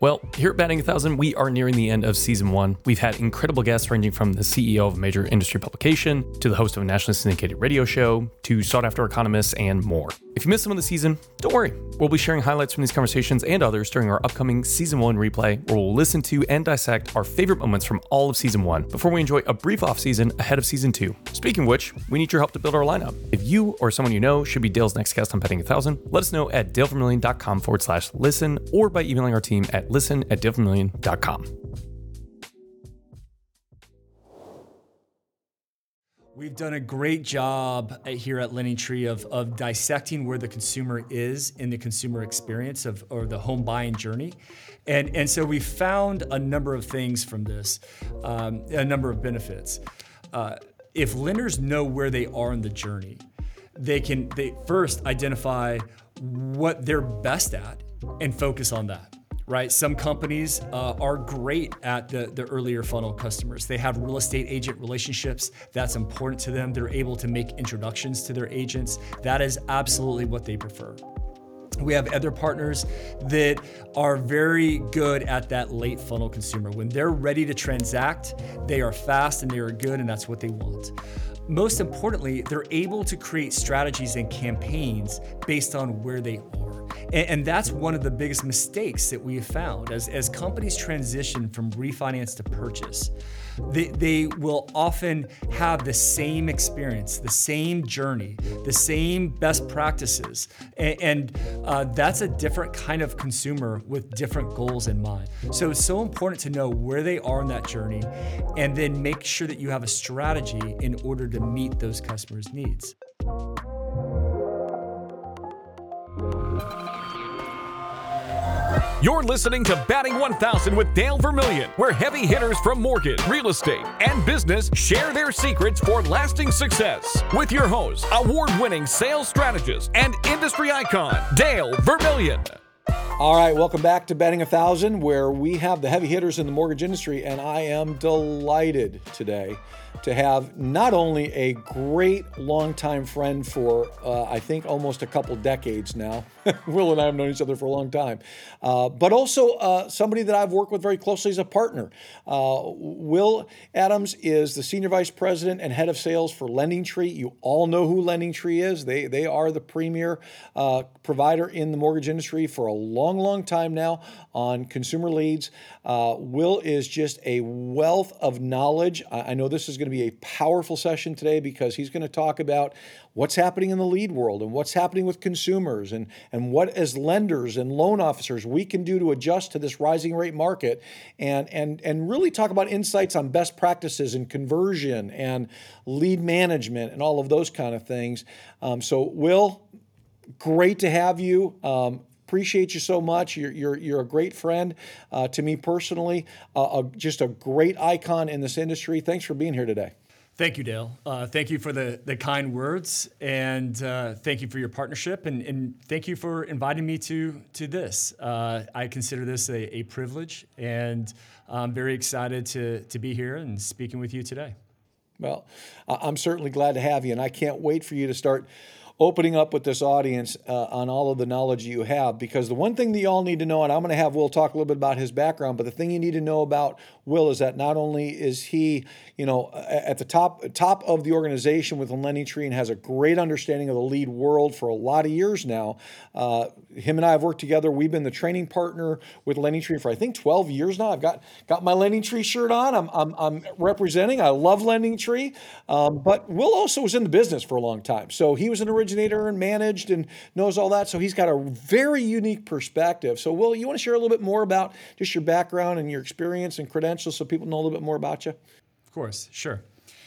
Well, here at Batting a Thousand, we are nearing the end of season one. We've had incredible guests ranging from the CEO of a major industry publication to the host of a nationally syndicated radio show to sought after economists and more. If you missed some of the season, don't worry. We'll be sharing highlights from these conversations and others during our upcoming season one replay, where we'll listen to and dissect our favorite moments from all of season one before we enjoy a brief off season ahead of season two. Speaking of which, we need your help to build our lineup. If you or someone you know should be Dale's next guest on Batting a Thousand, let us know at dalevermillion.com forward slash listen or by emailing our team at listen at dalevermillion.com. We've done a great job here at LendingTree of, of dissecting where the consumer is in the consumer experience of or the home buying journey. And, and so we found a number of things from this, um, a number of benefits. Uh, if lenders know where they are in the journey, they can they first identify what they're best at and focus on that right? Some companies uh, are great at the, the earlier funnel customers. They have real estate agent relationships. That's important to them. They're able to make introductions to their agents. That is absolutely what they prefer. We have other partners that are very good at that late funnel consumer. When they're ready to transact, they are fast and they are good, and that's what they want. Most importantly, they're able to create strategies and campaigns based on where they are. And, and that's one of the biggest mistakes that we have found as, as companies transition from refinance to purchase. They, they will often have the same experience, the same journey, the same best practices. And, and uh, that's a different kind of consumer with different goals in mind. So it's so important to know where they are in that journey and then make sure that you have a strategy in order to meet those customers' needs. You're listening to Batting 1000 with Dale Vermillion, where heavy hitters from mortgage, real estate, and business share their secrets for lasting success. With your host, award winning sales strategist and industry icon, Dale Vermillion. All right, welcome back to a Thousand, where we have the heavy hitters in the mortgage industry, and I am delighted today to have not only a great longtime friend for, uh, I think, almost a couple decades now. Will and I have known each other for a long time, uh, but also uh, somebody that I've worked with very closely as a partner. Uh, Will Adams is the Senior Vice President and Head of Sales for LendingTree. You all know who LendingTree is. They, they are the premier uh, provider in the mortgage industry for a long, long time now on consumer leads. Uh, Will is just a wealth of knowledge. I, I know this is going to be a powerful session today because he's going to talk about what's happening in the lead world and what's happening with consumers and, and what as lenders and loan officers we can do to adjust to this rising rate market and, and, and really talk about insights on best practices and conversion and lead management and all of those kind of things. Um, so Will, great to have you. Um, appreciate you so much. You're, you're, you're a great friend uh, to me personally, uh, a, just a great icon in this industry. Thanks for being here today. Thank you, Dale. Uh, thank you for the, the kind words, and uh, thank you for your partnership, and, and thank you for inviting me to to this. Uh, I consider this a, a privilege, and I'm very excited to to be here and speaking with you today. Well, I'm certainly glad to have you, and I can't wait for you to start opening up with this audience uh, on all of the knowledge you have. Because the one thing that you all need to know, and I'm going to have Will talk a little bit about his background, but the thing you need to know about Will is that not only is he, you know, at the top top of the organization with LendingTree and has a great understanding of the lead world for a lot of years now. Uh, him and I have worked together. We've been the training partner with LendingTree for I think 12 years now. I've got got my LendingTree shirt on. I'm I'm, I'm representing. I love LendingTree, um, but Will also was in the business for a long time. So he was an originator and managed and knows all that. So he's got a very unique perspective. So Will, you want to share a little bit more about just your background and your experience and credentials so people know a little bit more about you? Of course, sure.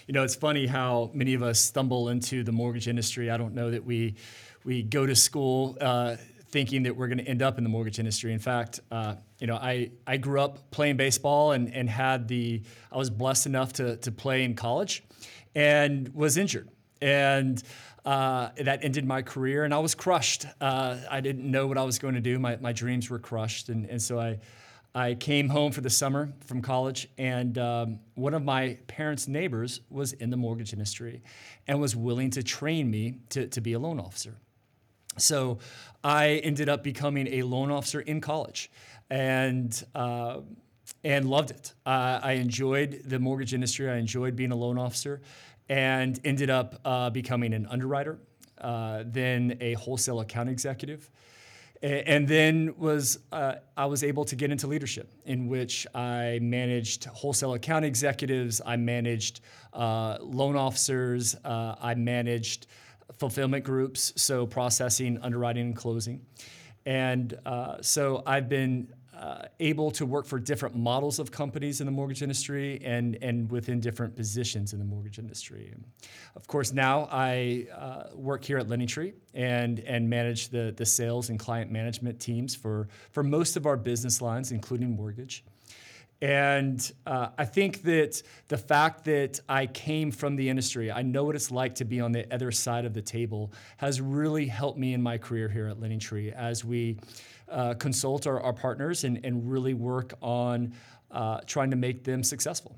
You know, it's funny how many of us stumble into the mortgage industry. I don't know that we we go to school uh, thinking that we're going to end up in the mortgage industry. In fact, uh, you know, I, I grew up playing baseball and, and had the, I was blessed enough to, to play in college and was injured. And uh, that ended my career and I was crushed. Uh, I didn't know what I was going to do. My, my dreams were crushed. And, and so I, I came home for the summer from college, and um, one of my parents' neighbors was in the mortgage industry and was willing to train me to, to be a loan officer. So I ended up becoming a loan officer in college, and uh, and loved it. Uh, I enjoyed the mortgage industry. I enjoyed being a loan officer, and ended up uh, becoming an underwriter, uh, then a wholesale account executive, and then was uh, I was able to get into leadership, in which I managed wholesale account executives, I managed uh, loan officers, uh, I managed fulfillment groups, so processing, underwriting, and closing. And uh, so I've been uh, able to work for different models of companies in the mortgage industry and, and within different positions in the mortgage industry. Of course, now I uh, work here at LendingTree and, and manage the, the sales and client management teams for, for most of our business lines, including mortgage. And uh, I think that the fact that I came from the industry, I know what it's like to be on the other side of the table, has really helped me in my career here at LendingTree as we uh, consult our, our partners and, and really work on uh, trying to make them successful.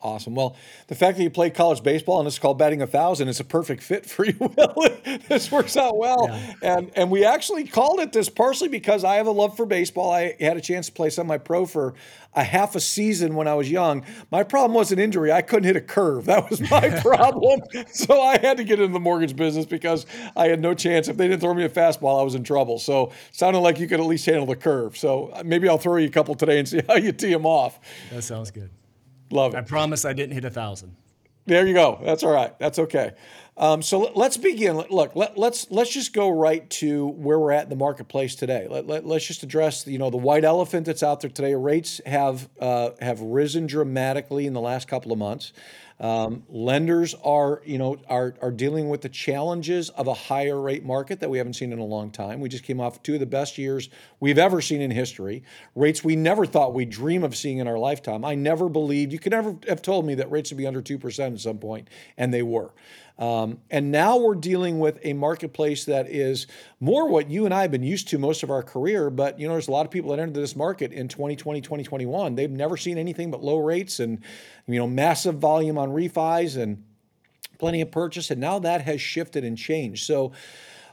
Awesome. Well, the fact that you play college baseball and it's called batting a thousand is a perfect fit for you. Will this works out well, yeah. and and we actually called it this partially because I have a love for baseball. I had a chance to play semi-pro for a half a season when I was young. My problem was an injury. I couldn't hit a curve. That was my problem. so I had to get into the mortgage business because I had no chance. If they didn't throw me a fastball, I was in trouble. So sounded like you could at least handle the curve. So uh, maybe I'll throw you a couple today and see how you tee them off. That sounds good. Love it. I promise I didn't hit a thousand. There you go. That's all right. That's okay. Um, so let's begin. Look, let, us let's, let's just go right to where we're at in the marketplace today. Let, let, us just address you know the white elephant that's out there today. Rates have uh, have risen dramatically in the last couple of months. Um, lenders are, you know, are, are dealing with the challenges of a higher rate market that we haven't seen in a long time. We just came off two of the best years we've ever seen in history. Rates we never thought we'd dream of seeing in our lifetime. I never believed you could never have told me that rates would be under two percent at some point, and they were. Um, and now we're dealing with a marketplace that is more what you and I have been used to most of our career. But, you know, there's a lot of people that entered this market in 2020, 2021. They've never seen anything but low rates and, you know, massive volume on refis and plenty of purchase. And now that has shifted and changed. So,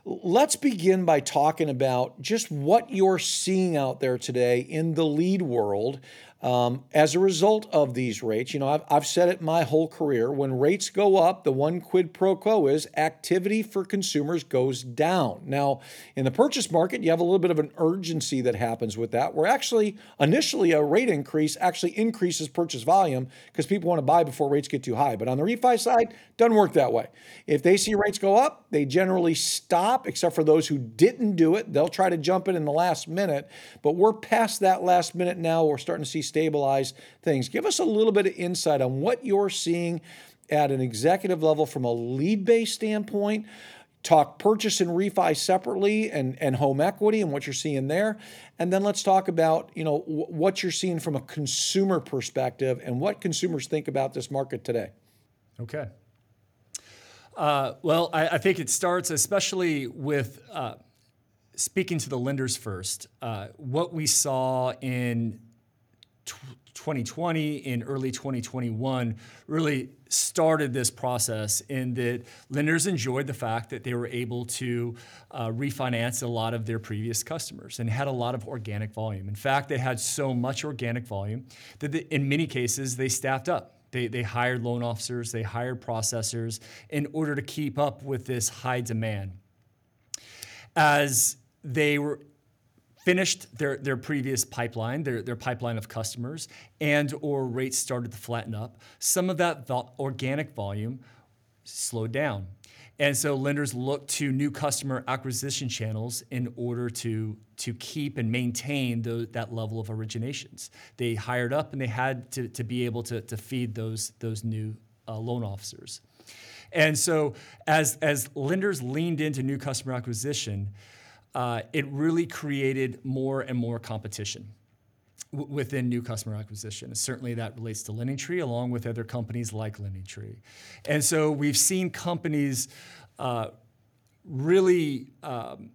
let's begin by talking about just what you're seeing out there today in the lead world um, as a result of these rates, you know, I've, I've said it my whole career when rates go up, the one quid pro quo is activity for consumers goes down. Now, in the purchase market, you have a little bit of an urgency that happens with that, where actually initially a rate increase actually increases purchase volume because people want to buy before rates get too high. But on the refi side, doesn't work that way. If they see rates go up, they generally stop, except for those who didn't do it. They'll try to jump in in the last minute. But we're past that last minute now. We're starting to see stabilize things. Give us a little bit of insight on what you're seeing at an executive level from a lead based standpoint. Talk purchase and refi separately and, and home equity and what you're seeing there. And then let's talk about, you know, w- what you're seeing from a consumer perspective and what consumers think about this market today. Okay. Uh, well, I, I, think it starts especially with uh, speaking to the lenders first. Uh, what we saw in 2020 in early 2021 really started this process in that lenders enjoyed the fact that they were able to uh, refinance a lot of their previous customers and had a lot of organic volume. In fact, they had so much organic volume that they, in many cases they staffed up. They, they hired loan officers, they hired processors in order to keep up with this high demand. As they were finished their, their previous pipeline, their, their pipeline of customers, and or rates started to flatten up, some of that vo- organic volume slowed down. And so lenders look to new customer acquisition channels in order to, to keep and maintain the, that level of originations. They hired up and they had to, to be able to, to feed those, those new uh, loan officers. And so as, as lenders leaned into new customer acquisition, uh, it really created more and more competition w- within new customer acquisition. certainly that relates to LendingTree along with other companies like LendingTree. And so we've seen companies uh, really um,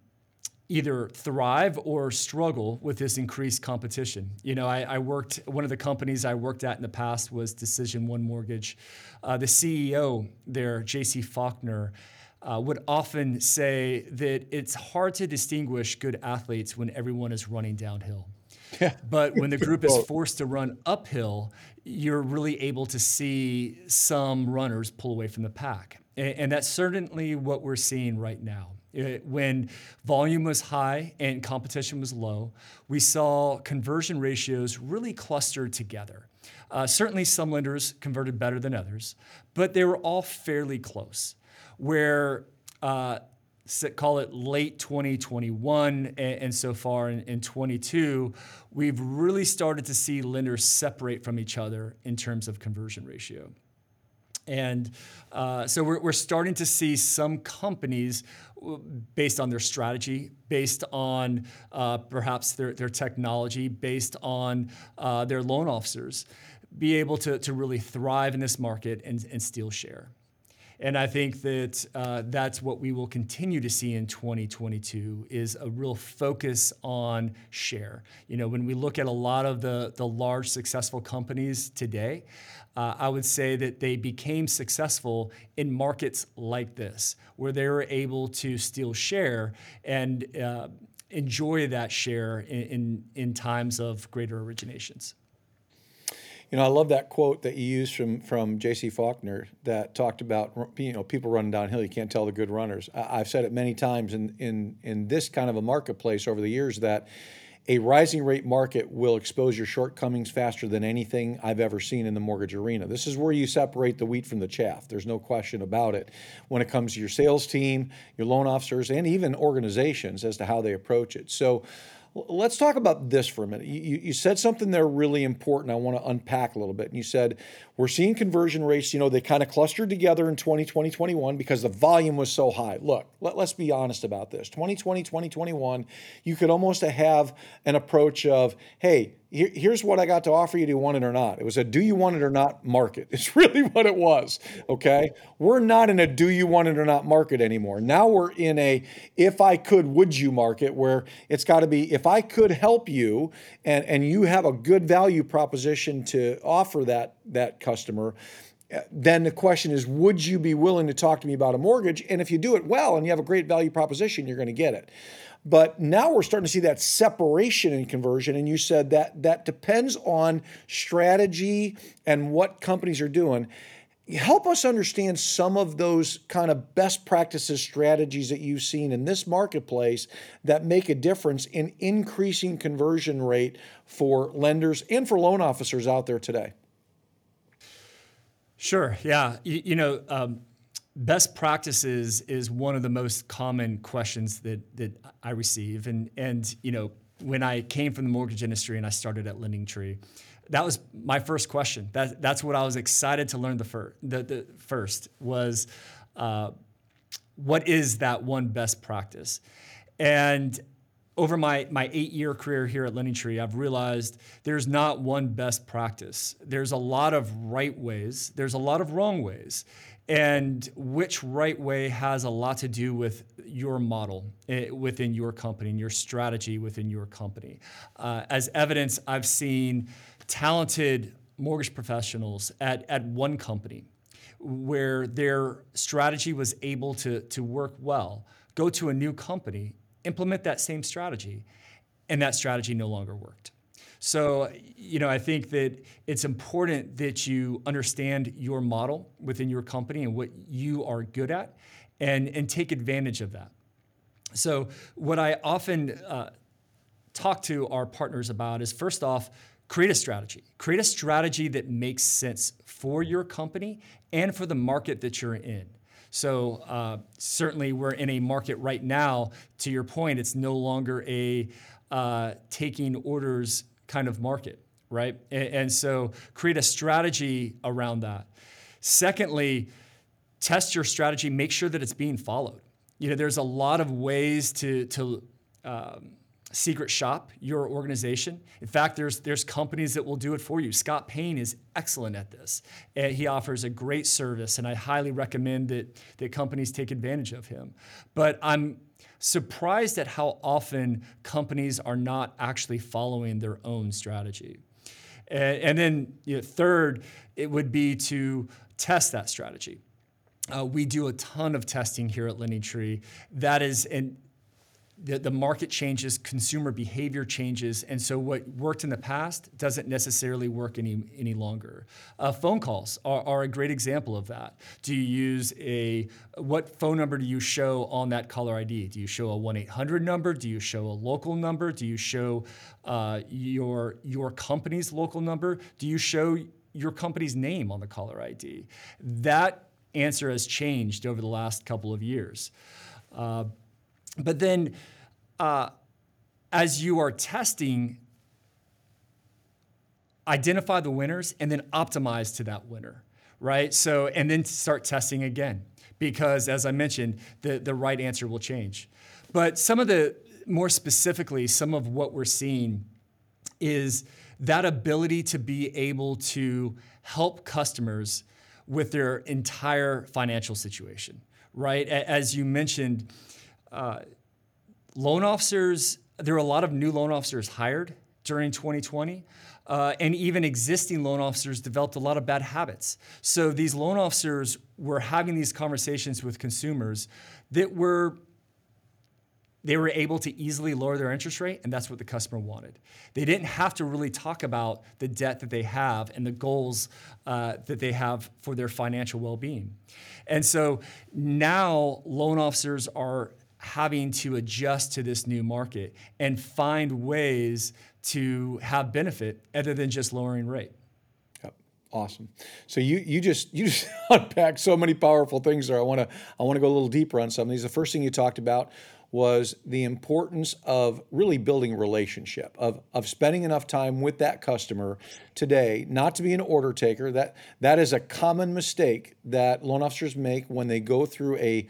either thrive or struggle with this increased competition. You know, I, I, worked, one of the companies I worked at in the past was Decision One Mortgage. Uh, the CEO there, JC Faulkner, uh, would often say that it's hard to distinguish good athletes when everyone is running downhill. Yeah. But when the group is forced to run uphill, you're really able to see some runners pull away from the pack. And, and that's certainly what we're seeing right now. It, when volume was high and competition was low, we saw conversion ratios really clustered together. Uh, certainly, some lenders converted better than others, but they were all fairly close. Where uh, call it late 2021 and, so far in, in 22, we've really started to see lenders separate from each other in terms of conversion ratio. And uh, so we're, we're starting to see some companies, based on their strategy, based on uh, perhaps their, their technology, based on uh, their loan officers, be able to, to really thrive in this market and, and steal share. And I think that uh, that's what we will continue to see in 2022 is a real focus on share. You know, when we look at a lot of the, the large successful companies today, uh, I would say that they became successful in markets like this, where they were able to steal share and uh, enjoy that share in, in, in times of greater originations. You know, I love that quote that you used from from J.C. Faulkner that talked about you know people running downhill. You can't tell the good runners. I've said it many times in in in this kind of a marketplace over the years that a rising rate market will expose your shortcomings faster than anything I've ever seen in the mortgage arena. This is where you separate the wheat from the chaff. There's no question about it when it comes to your sales team, your loan officers, and even organizations as to how they approach it. So Let's talk about this for a minute. You, you said something there really important. I want to unpack a little bit. And you said we're seeing conversion rates, you know, they kind of clustered together in 2020, 21 because the volume was so high. Look, let, us be honest about this. 2020, 2021, you could almost have an approach of, hey, here, here's what I got to offer you. Do you want it or not? It was a do you want it or not market. It's really what it was. Okay. We're not in a do you want it or not market anymore. Now we're in a if I could, would you market where it's got to be if I could help you and, and you have a good value proposition to offer that, that customer uh, then the question is would you be willing to talk to me about a mortgage and if you do it well and you have a great value proposition you're going to get it but now we're starting to see that separation in conversion. And you said that that depends on strategy and what companies are doing. Help us understand some of those kind of best practices strategies that you've seen in this marketplace that make a difference in increasing conversion rate for lenders and for loan officers out there today. Sure. Yeah. You, you know, um, best practices is one of the most common questions that that I receive, and and you know when I came from the mortgage industry and I started at Lending Tree, that was my first question. That that's what I was excited to learn the first. The, the first was, uh, what is that one best practice, and over my, my eight year career here at Lending Tree, I've realized there's not one best practice. There's a lot of right ways, there's a lot of wrong ways. And which right way has a lot to do with your model eh, within your company and your strategy within your company. Uh, as evidence, I've seen talented mortgage professionals at, at one company where their strategy was able to, to work well, go to a new company, implement that same strategy, and that strategy no longer worked. So, you know, I think that it's important that you understand your model within your company and what you are good at and, and take advantage of that. So, what I often uh, talk to our partners about is first off, create a strategy. Create a strategy that makes sense for your company and for the market that you're in. So uh, certainly we're in a market right now. To your point, it's no longer a uh, taking orders kind of market, right? And, and so create a strategy around that. Secondly, test your strategy, make sure that it's being followed. You know, there's a lot of ways to, to um, secret shop your organization. In fact, there's there's companies that will do it for you. Scott Payne is excellent at this. And he offers a great service, and I highly recommend that that companies take advantage of him. But I'm surprised at how often companies are not actually following their own strategy. And, and then, you know, third, it would be to test that strategy. uh, we do a ton of testing here at LendingTree. That is, and the, the market changes, consumer behavior changes, and so what worked in the past doesn't necessarily work any, any longer. Uh, phone calls are, are, a great example of that. Do you use a, what phone number do you show on that caller ID? Do you show a 1 800 number? Do you show a local number? Do you show uh, your, your company's local number? Do you show your company's name on the caller ID? That answer has changed over the last couple of years. Uh, but then, uh, as you are testing, identify the winners and then optimize to that winner, right? So, and then start testing again because, as I mentioned, the, the right answer will change. But some of the, more specifically, some of what we're seeing is that ability to be able to help customers with their entire financial situation, right? As you mentioned, uh, loan officers, there were a lot of new loan officers hired during 2020. Uh, and even existing loan officers developed a lot of bad habits. So these loan officers were having these conversations with consumers that were they were able to easily lower their interest rate, and that's what the customer wanted. They didn't have to really talk about the debt that they have and the goals uh, that they have for their financial well being. And so now loan officers are having to adjust to this new market and find ways to have benefit other than just lowering rate. Yep. Awesome. So you you just you just unpacked so many powerful things there. I want to I want to go a little deeper on some of these. The first thing you talked about was the importance of really building relationship, of, of spending enough time with that customer today, not to be an order taker. That that is a common mistake that loan officers make when they go through a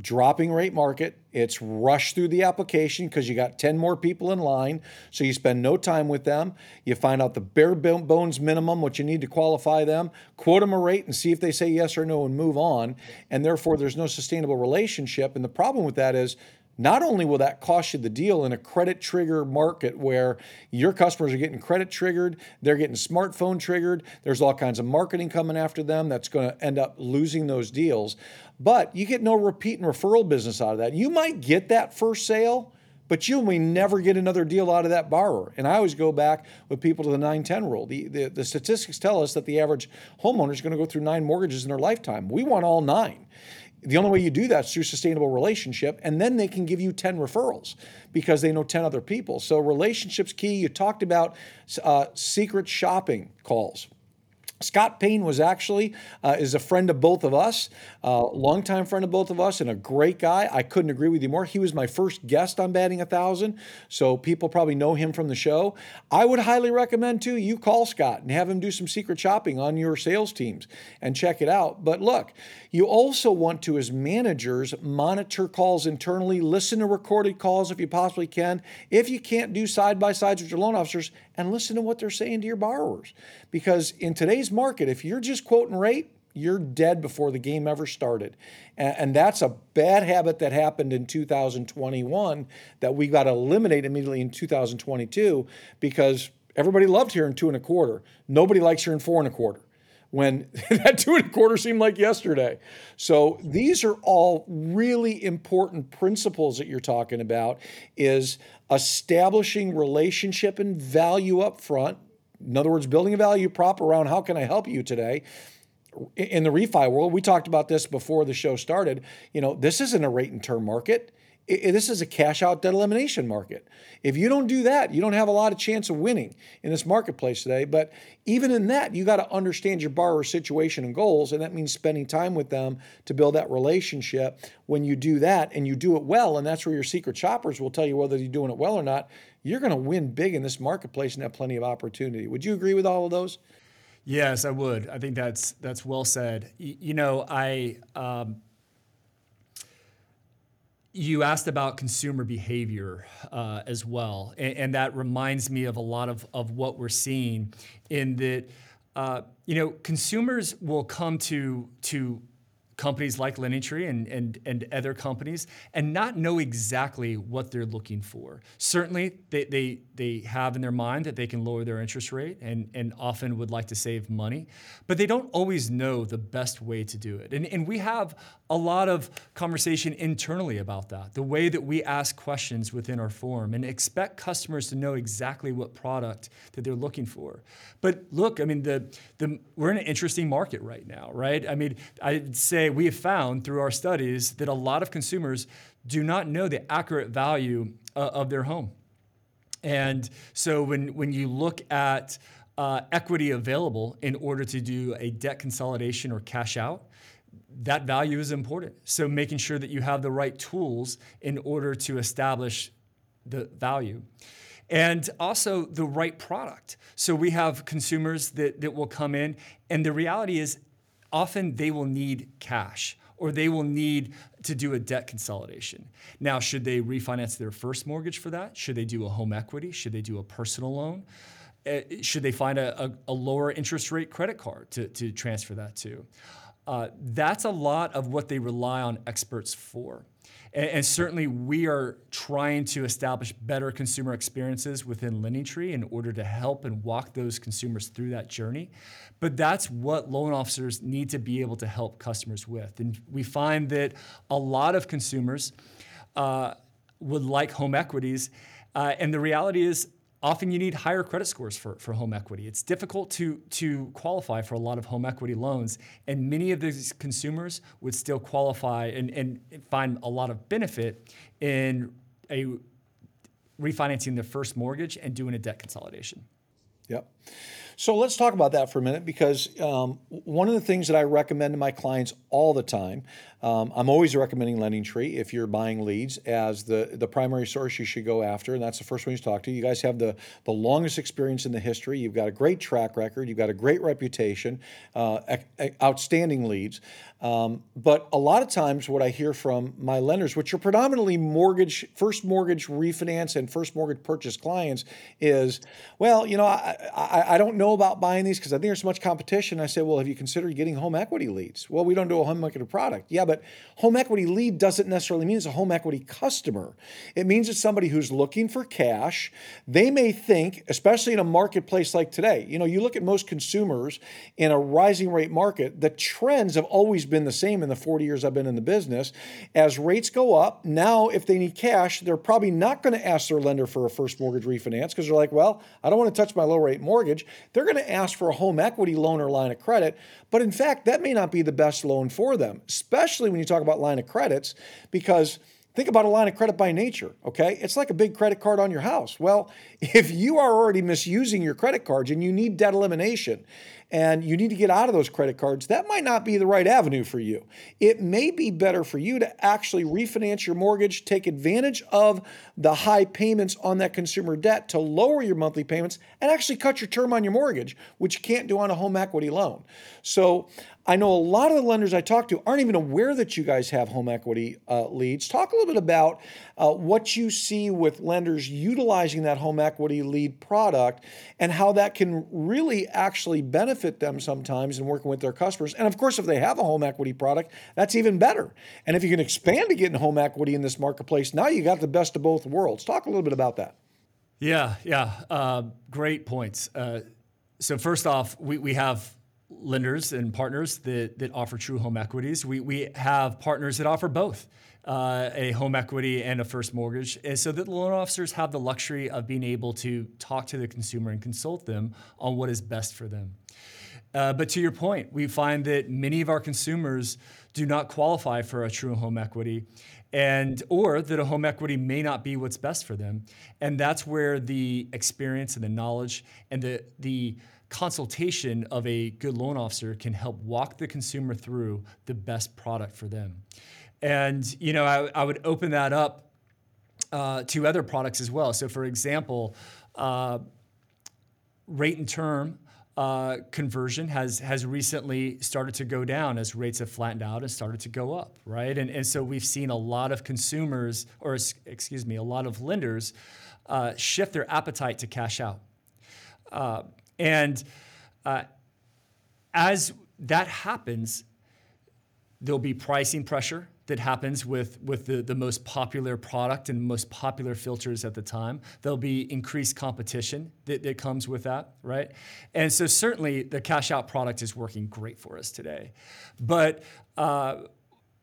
dropping rate market. It's rushed through the application because you got 10 more people in line. So you spend no time with them. You find out the bare bones minimum, what you need to qualify them, quote them a rate and see if they say yes or no and move on. And therefore, there's no sustainable relationship. And the problem with that is not only will that cost you the deal in a credit trigger market where your customers are getting credit triggered, they're getting smartphone triggered, there's all kinds of marketing coming after them that's going to end up losing those deals. But you get no repeat and referral business out of that. You might get that first sale, but you may never get another deal out of that borrower. And I always go back with people to the 910 rule. The, the, the statistics tell us that the average homeowner is going to go through nine mortgages in their lifetime. We want all nine. The only way you do that is through sustainable relationship, and then they can give you 10 referrals because they know 10 other people. So, relationships key. You talked about uh, secret shopping calls. Scott Payne was actually uh, is a friend of both of us, uh, longtime friend of both of us, and a great guy. I couldn't agree with you more. He was my first guest on Batting a Thousand, so people probably know him from the show. I would highly recommend too you call Scott and have him do some secret shopping on your sales teams and check it out. But look, you also want to, as managers, monitor calls internally, listen to recorded calls if you possibly can. If you can't do side by sides with your loan officers, and listen to what they're saying to your borrowers. Because in today's market, if you're just quoting rate, you're dead before the game ever started. And, that's a bad habit that happened in 2021 that we got to eliminate immediately in 2022 because everybody loved hearing two and a quarter. Nobody likes hearing four and a quarter when that two and a quarter seemed like yesterday. So these are all really important principles that you're talking about is establishing relationship and value up front. In other words, building a value prop around how can I help you today? In the refi world, we talked about this before the show started. You know, this isn't a rate and term market this is a cash out debt elimination market. If you don't do that, you don't have a lot of chance of winning in this marketplace today. But even in that, you got to understand your borrower's situation and goals, and that means spending time with them to build that relationship. When you do that and you do it well, and that's where your secret shoppers will tell you whether you're doing it well or not, you're going to win big in this marketplace and have plenty of opportunity. Would you agree with all of those? Yes, I would. I think that's that's well said. You know, I. Um, you asked about consumer behavior uh, as well, and, and, that reminds me of a lot of, of what we're seeing in that, uh, you know, consumers will come to to companies like LendingTree and, and, and other companies and not know exactly what they're looking for. Certainly, they, they, they have in their mind that they can lower their interest rate and, and often would like to save money, but they don't always know the best way to do it. And, and we have a lot of conversation internally about that, the way that we ask questions within our form and expect customers to know exactly what product that they're looking for. But look, I mean, the, the, we're in an interesting market right now, right? I mean, I'd say we have found through our studies that a lot of consumers do not know the accurate value uh, of their home. And so when, when you look at uh, equity available in order to do a debt consolidation or cash out, that value is important. So making sure that you have the right tools in order to establish the value. And also the right product. So we have consumers that, that will come in, and the reality is often they will need cash or they will need to do a debt consolidation. Now, should they refinance their first mortgage for that? Should they do a home equity? Should they do a personal loan? Uh, should they find a, a, a, lower interest rate credit card to, to transfer that to? Uh, that's a lot of what they rely on experts for. And, and, certainly, we are trying to establish better consumer experiences within LendingTree in order to help and walk those consumers through that journey. But that's what loan officers need to be able to help customers with. And we find that a lot of consumers uh, would like home equities. Uh, and the reality is, often you need higher credit scores for, for home equity. It's difficult to, to qualify for a lot of home equity loans, and many of these consumers would still qualify and, and find a lot of benefit in a refinancing their first mortgage and doing a debt consolidation. Yep. So let's talk about that for a minute because um, one of the things that I recommend to my clients all the time, um, I'm always recommending LendingTree if you're buying leads as the, the primary source you should go after, and that's the first one you talk to. You guys have the, the longest experience in the history. You've got a great track record. You've got a great reputation, uh, outstanding leads. Um, but a lot of times, what I hear from my lenders, which are predominantly mortgage, first mortgage refinance and first mortgage purchase clients, is, well, you know, I, I, I don't know about buying these because I think there's so much competition. I say, well, have you considered getting home equity leads? Well, we don't do a home equity product. Yeah, but home equity lead doesn't necessarily mean it's a home equity customer. It means it's somebody who's looking for cash. They may think, especially in a marketplace like today, you know, you look at most consumers in a rising rate market, the trends have always been the same in the 40 years I've been in the business. As rates go up, now if they need cash, they're probably not going to ask their lender for a first mortgage refinance because they're like, well, I don't want to touch my low rate mortgage. They're going to ask for a home equity loan or line of credit. But in fact, that may not be the best loan for them, especially when you talk about line of credits, because Think about a line of credit by nature, okay? It's like a big credit card on your house. Well, if you are already misusing your credit cards and you need debt elimination and you need to get out of those credit cards, that might not be the right avenue for you. It may be better for you to actually refinance your mortgage, take advantage of the high payments on that consumer debt to lower your monthly payments and actually cut your term on your mortgage, which you can't do on a home equity loan. So I know a lot of the lenders I talk to aren't even aware that you guys have home equity uh, leads. Talk a little bit about uh, what you see with lenders utilizing that home equity lead product and how that can really actually benefit them sometimes in working with their customers. And of course, if they have a home equity product, that's even better. And if you can expand to getting home equity in this marketplace, now you got the best of both worlds. Talk a little bit about that. Yeah, yeah, uh, great points. Uh, so first off, we, we have lenders and partners that, that offer true home equities. We, we have partners that offer both uh, a home equity and a first mortgage. And so that loan officers have the luxury of being able to talk to the consumer and consult them on what is best for them. Uh, but to your point, we find that many of our consumers do not qualify for a true home equity and or that a home equity may not be what's best for them and that's where the experience and the knowledge and the the consultation of a good loan officer can help walk the consumer through the best product for them. And you know, I, I would open that up uh, to other products as well. So, for example, uh, rate and term uh, conversion has has recently started to go down as rates have flattened out and started to go up, right? And and so we've seen a lot of consumers, or excuse me, a lot of lenders uh, shift their appetite to cash out. Uh, and uh, as that happens, There'll be pricing pressure that happens with, with the, the most popular product and most popular filters at the time. There'll be increased competition that, that comes with that, right? And so certainly the cash out product is working great for us today. But uh,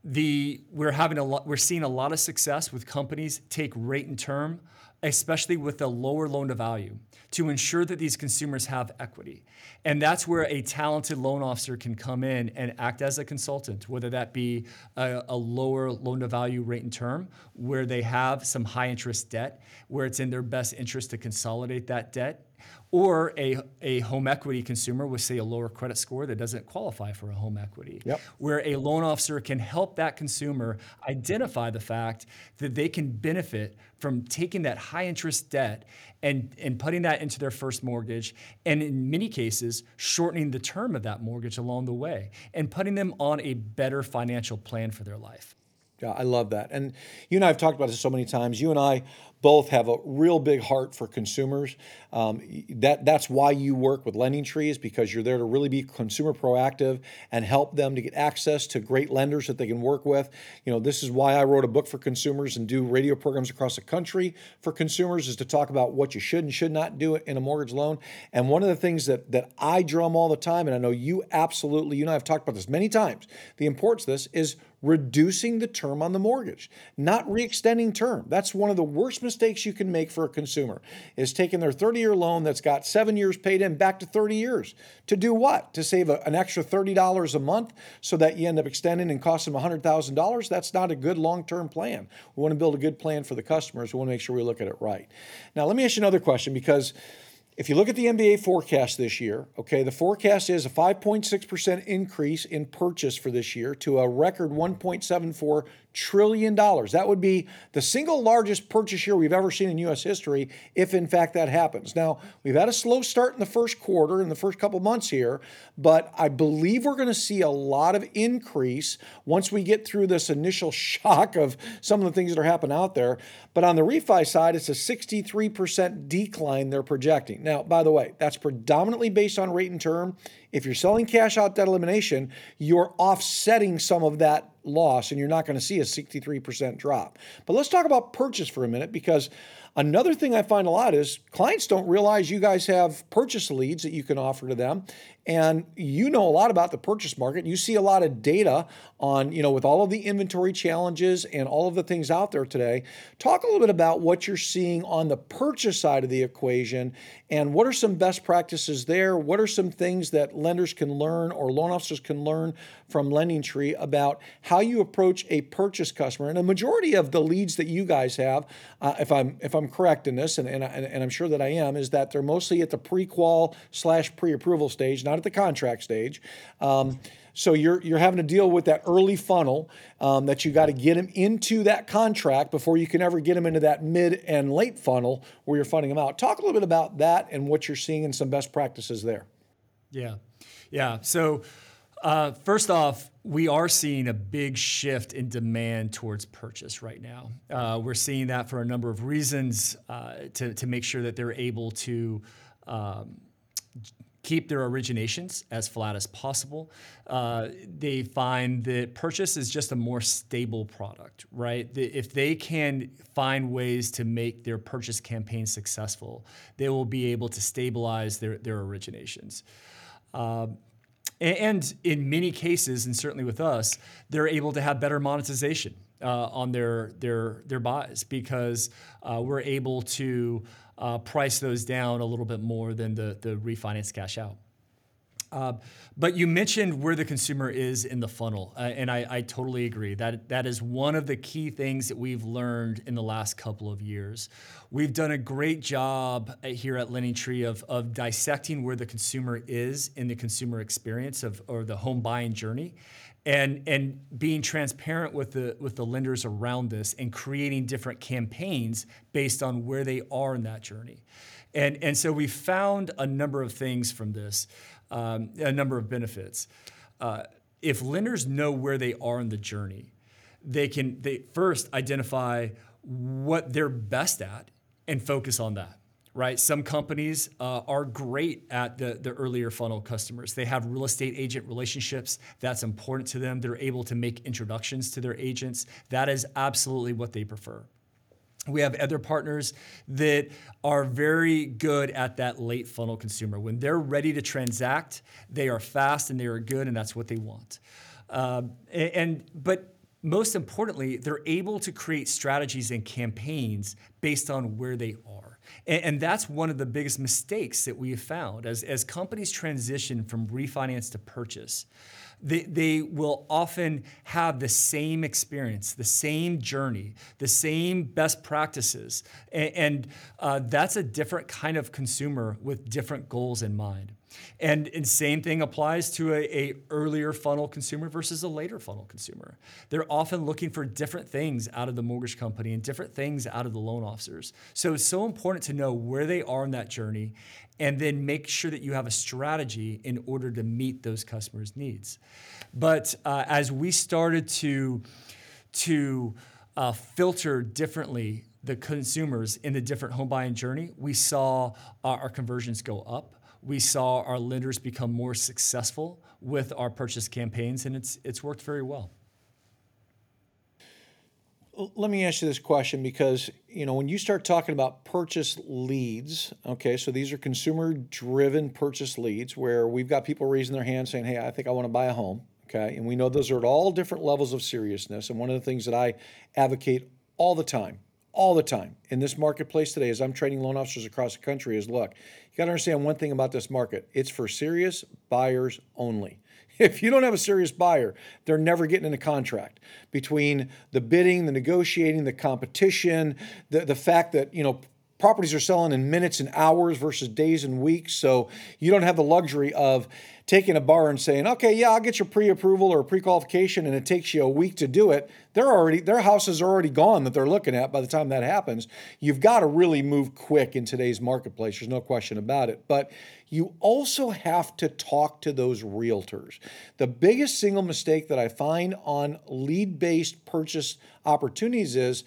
the we're having a lot we're seeing a lot of success with companies take rate and term especially with a lower loan to value to ensure that these consumers have equity. And that's where a talented loan officer can come in and act as a consultant whether that be a, a lower loan to value rate and term where they have some high interest debt where it's in their best interest to consolidate that debt or a, a home equity consumer with, say, a lower credit score that doesn't qualify for a home equity, yep. where a loan officer can help that consumer identify the fact that they can benefit from taking that high interest debt and, and putting that into their first mortgage, and in many cases, shortening the term of that mortgage along the way and putting them on a better financial plan for their life. Yeah, I love that. And you and I have talked about this so many times. You and I both have a real big heart for consumers. Um, that that's why you work with Lending Tree is because you're there to really be consumer proactive and help them to get access to great lenders that they can work with. You know, this is why I wrote a book for consumers and do radio programs across the country for consumers is to talk about what you should and should not do in a mortgage loan. And one of the things that that I drum all the time, and I know you absolutely, you and I have talked about this many times. The importance of this is reducing the term on the mortgage, not re-extending term. That's one of the worst mistakes you can make for a consumer is taking their 30-year loan that's got 7 years paid in back to 30 years. To do what? To save a, an extra $30 a month so that you end up extending and cost them $100,000? That's not a good long-term plan. We want to build a good plan for the customers. We want to make sure we look at it right. Now, let me ask you another question because if you look at the MBA forecast this year, okay, the forecast is a 5.6% increase in purchase for this year to a record 1.74 trillion dollars. That would be the single largest purchase year we've ever seen in US history if in fact that happens. Now, we've had a slow start in the first quarter in the first couple months here, but I believe we're going to see a lot of increase once we get through this initial shock of some of the things that are happening out there. But on the refi side, it's a 63% decline they're projecting. Now, by the way, that's predominantly based on rate and term. If you're selling cash out debt elimination, you're offsetting some of that loss and you're not going to see a 63% drop. But let's talk about purchase for a minute because Another thing I find a lot is clients don't realize you guys have purchase leads that you can offer to them. And you know a lot about the purchase market. You see a lot of data on, you know, with all of the inventory challenges and all of the things out there today. Talk a little bit about what you're seeing on the purchase side of the equation and what are some best practices there? What are some things that lenders can learn or loan officers can learn from Lending Tree about how you approach a purchase customer? And a majority of the leads that you guys have, uh, if I'm if I'm correct in this, and, and, and I'm sure that I am, is that they're mostly at the pre-qual slash pre-approval stage, not at the contract stage. Um, so you're you're having to deal with that early funnel um, that you got to get them into that contract before you can ever get them into that mid and late funnel where you're funding them out. Talk a little bit about that and what you're seeing and some best practices there. Yeah, yeah. So uh, first off, we are seeing a big shift in demand towards purchase right now. Uh, we're seeing that for a number of reasons uh, to, to make sure that they're able to um, keep their originations as flat as possible. Uh, they find that purchase is just a more stable product, right? If they can find ways to make their purchase campaign successful, they will be able to stabilize their, their originations. Um, and in many cases, and certainly with us, they're able to have better monetization uh, on their their their buys because uh, we're able to uh, price those down a little bit more than the the refinance cash out. Uh, but you mentioned where the consumer is in the funnel, uh, and I, I, totally agree. That that is one of the key things that we've learned in the last couple of years. We've done a great job here at Lending Tree of, of dissecting where the consumer is in the consumer experience of or the home buying journey, and and being transparent with the with the lenders around this and creating different campaigns based on where they are in that journey. And, and so we found a number of things from this um, a number of benefits. Uh, if lenders know where they are in the journey, they can they first identify what they're best at and focus on that right? Some companies uh, are great at the, the earlier funnel customers. They have real estate agent relationships. That's important to them. They're able to make introductions to their agents. That is absolutely what they prefer. We have other partners that are very good at that late funnel consumer. When they're ready to transact, they are fast and they are good, and that's what they want. Um, and, and but most importantly, they're able to create strategies and campaigns based on where they are. And, and, that's one of the biggest mistakes that we have found as, as companies transition from refinance to purchase. They, they will often have the same experience, the same journey, the same best practices. And, and uh, that's a different kind of consumer with different goals in mind. And, and same thing applies to a, a, earlier funnel consumer versus a later funnel consumer. They're often looking for different things out of the mortgage company and different things out of the loan officers. So it's so important to know where they are in that journey and then make sure that you have a strategy in order to meet those customers' needs. But uh, as we started to, to uh, filter differently the consumers in the different home buying journey, we saw our, our conversions go up we saw our lenders become more successful with our purchase campaigns, and it's, it's worked very well. Let me ask you this question because you know when you start talking about purchase leads, okay, so these are consumer-driven purchase leads where we've got people raising their hands saying, "Hey, I think I want to buy a home." Okay, and we know those are at all different levels of seriousness. And one of the things that I advocate all the time all the time in this marketplace today as I'm training loan officers across the country is look, you got to understand one thing about this market. It's for serious buyers only. If you don't have a serious buyer, they're never getting in a contract. Between the bidding, the negotiating, the competition, the, the fact that, you know, properties are selling in minutes and hours versus days and weeks. So you don't have the luxury of taking a bar and saying, okay, yeah, I'll get your pre-approval or pre-qualification, and it takes you a week to do it. They're already their houses are already gone that they're looking at by the time that happens. You've got to really move quick in today's marketplace. There's no question about it. But you also have to talk to those realtors. The biggest single mistake that I find on lead-based purchase opportunities is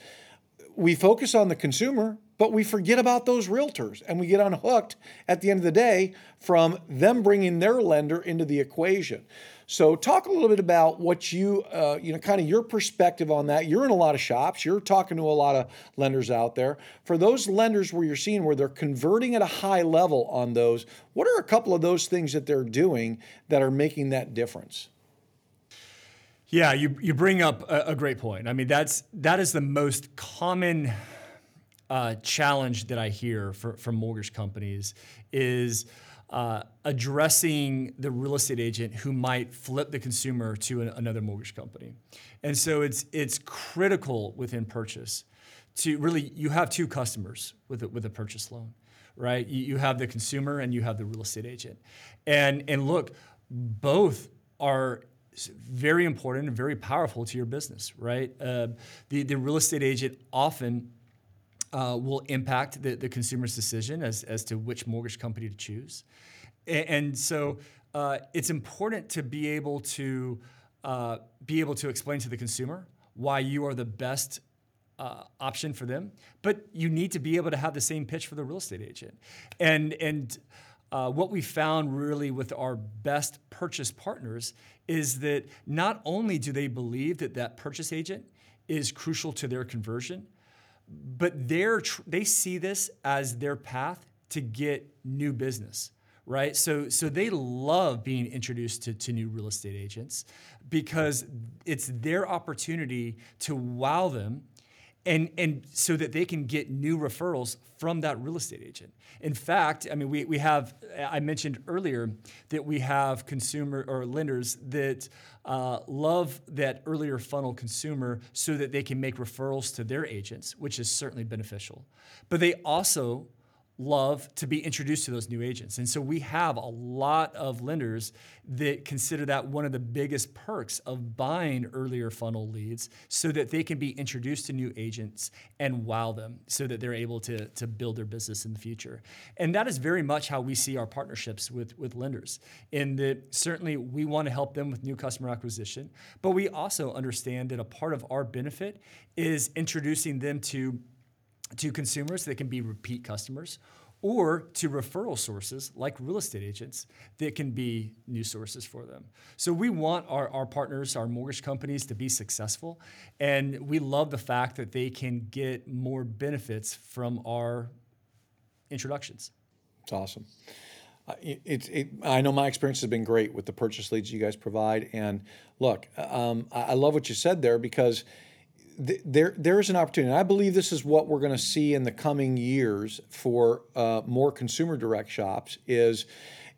we focus on the consumer but we forget about those realtors and we get unhooked at the end of the day from them bringing their lender into the equation. So, talk a little bit about what you, uh, you know, kind of your perspective on that. You're in a lot of shops, you're talking to a lot of lenders out there. For those lenders where you're seeing where they're converting at a high level on those, what are a couple of those things that they're doing that are making that difference? Yeah, you, you bring up a, a great point. I mean, that's that is the most common uh, challenge that I hear for, from mortgage companies is uh, addressing the real estate agent who might flip the consumer to an, another mortgage company. And so it's, it's critical within purchase to really, you have two customers with a, with a purchase loan, right? You, you have the consumer and you have the real estate agent. And, and look, both are very important and very powerful to your business, right? Uh, the, the real estate agent often uh, will impact the, the consumer's decision as, as to which mortgage company to choose. And, and so uh, it's important to be able to uh, be able to explain to the consumer why you are the best uh, option for them, but you need to be able to have the same pitch for the real estate agent. And and uh, what we found really with our best purchase partners is that not only do they believe that that purchase agent is crucial to their conversion, but they're tr- they see this as their path to get new business right? So so they love being introduced to, to new real estate agents because it's their opportunity to wow them and and so that they can get new referrals from that real estate agent. In fact, I mean we, we have I mentioned earlier that we have consumer or lenders that uh, love that earlier funnel consumer so that they can make referrals to their agents, which is certainly beneficial. But they also love to be introduced to those new agents. And so we have a lot of lenders that consider that one of the biggest perks of buying earlier funnel leads so that they can be introduced to new agents and wow them so that they're able to, to build their business in the future. And that is very much how we see our partnerships with, with lenders. In that certainly we want to help them with new customer acquisition, but we also understand that a part of our benefit is introducing them to to consumers that can be repeat customers or to referral sources like real estate agents that can be new sources for them. So we want our, our partners, our mortgage companies to be successful. And we love the fact that they can get more benefits from our introductions. It's awesome. Uh, it, it, I know my experience has been great with the purchase leads you guys provide. And look, um, I love what you said there because there there is an opportunity. And I believe this is what we're going to see in the coming years for uh, more consumer direct shops. Is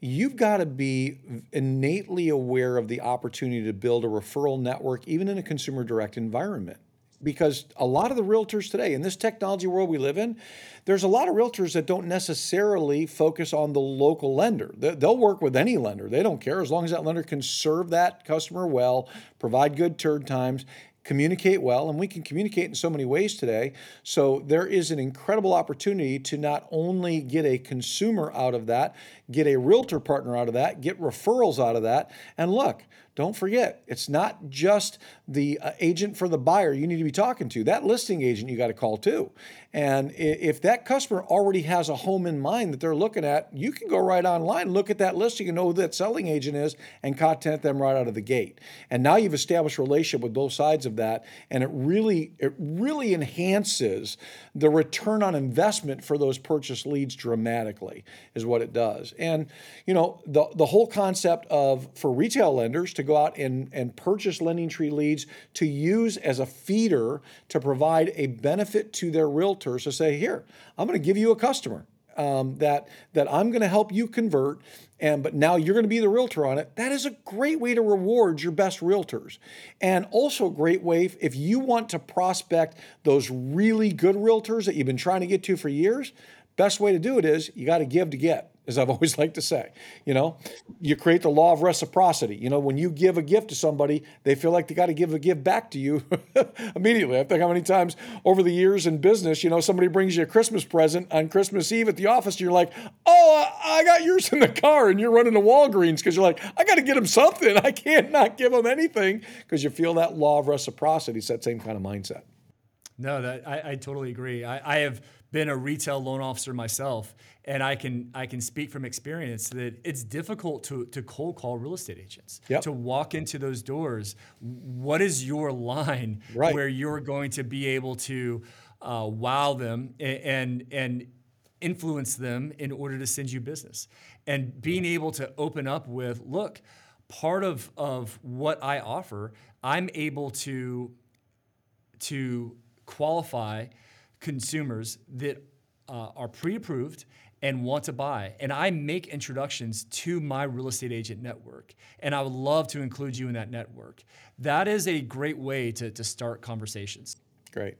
you've got to be innately aware of the opportunity to build a referral network, even in a consumer direct environment because a lot of the realtors today in this technology world we live in there's a lot of realtors that don't necessarily focus on the local lender they'll work with any lender they don't care as long as that lender can serve that customer well provide good turn times communicate well, and we can communicate in so many ways today. So there is an incredible opportunity to not only get a consumer out of that, get a realtor partner out of that, get referrals out of that. And look, don't forget, it's not just the uh, agent for the buyer you need to be talking to. That listing agent you got to call too. And if that customer already has a home in mind that they're looking at, you can go right online, look at that listing and know who that selling agent is and contact them right out of the gate. And now you've established a relationship with both sides of that. And it really, it really enhances the return on investment for those purchase leads dramatically, is what it does. And you know, the, the whole concept of for retail lenders to go out and, and purchase LendingTree leads to use as a feeder to provide a benefit to their realtors to say, here, I'm going to give you a customer. Um, that that I'm going to help you convert, and but now you're going to be the realtor on it. That is a great way to reward your best realtors, and also a great way if you want to prospect those really good realtors that you've been trying to get to for years. Best way to do it is you got to give to get as I've always liked to say. You know, you create the law of reciprocity. You know, when you give a gift to somebody, they feel like they got to give a gift back to you immediately. I think how many times over the years in business, you know, somebody brings you a Christmas present on Christmas Eve at the office, and you're like, oh, I got yours in the car, and you're running to Walgreens because you're like, I got to get them something. I can't not give them anything because you feel that law of reciprocity. It's that same kind of mindset. No, that I, I totally agree. I, I have been a retail loan officer myself, and I can I can speak from experience that it's difficult to to cold call real estate agents yep. to walk into those doors. What is your line right. where you're going to be able to uh, wow them and, and and influence them in order to send you business, and being able to open up with look. Part of, of what I offer, I'm able to to qualify consumers that uh, are pre-approved and want to buy. And I make introductions to my real estate agent network. And I would love to include you in that network. That is a great way to, to start conversations. Great.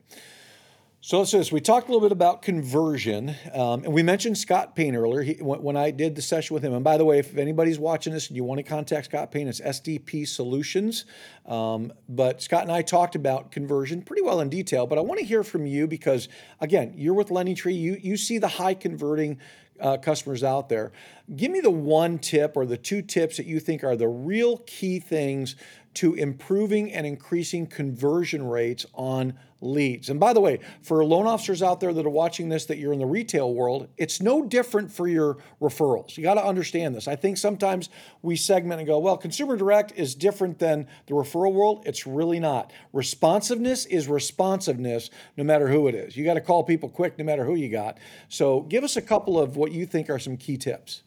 So let's do this. We talked a little bit about conversion, um, and we mentioned Scott Payne earlier he, when, I did the session with him. And by the way, if anybody's watching this and you want to contact Scott Payne, it's SDP Solutions. Um, but Scott and I talked about conversion pretty well in detail. But I want to hear from you because, again, you're with LendingTree. You you see the high converting uh, customers out there. Give me the one tip or the two tips that you think are the real key things to improving and increasing conversion rates on leads. And by the way, for loan officers out there that are watching this that you're in the retail world, it's no different for your referrals. You got to understand this. I think sometimes we segment and go, well, consumer direct is different than the referral world. It's really not. Responsiveness is responsiveness no matter who it is. You got to call people quick no matter who you got. So give us a couple of what you think are some key tips.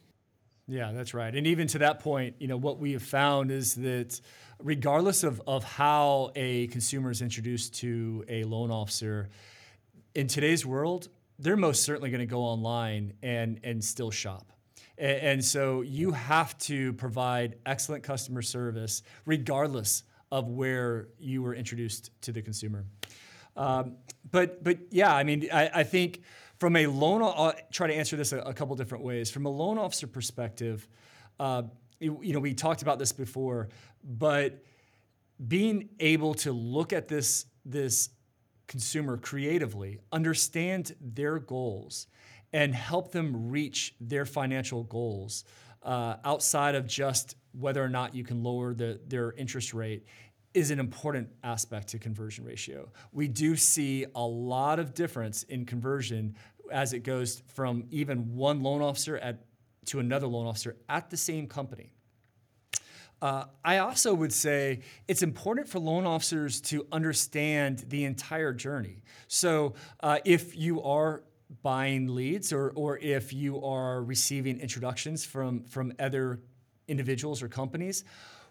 Yeah, that's right. And even to that point, you know, what we have found is that regardless of, of how a consumer is introduced to a loan officer, in today's world, they're most certainly going to go online and, and still shop. And, and so you have to provide excellent customer service regardless of where you were introduced to the consumer. Um, but, but yeah, I mean, I, I think from a loan, I'll try to answer this a, a couple different ways. From a loan officer perspective, uh, you, know, we talked about this before, but being able to look at this this consumer creatively, understand their goals, and help them reach their financial goals uh, outside of just whether or not you can lower the, their interest rate is an important aspect to conversion ratio. We do see a lot of difference in conversion as it goes from even one loan officer at, to another loan officer at the same company. Uh, I also would say it's important for loan officers to understand the entire journey. So uh, if you are buying leads or, or if you are receiving introductions from, from other individuals or companies,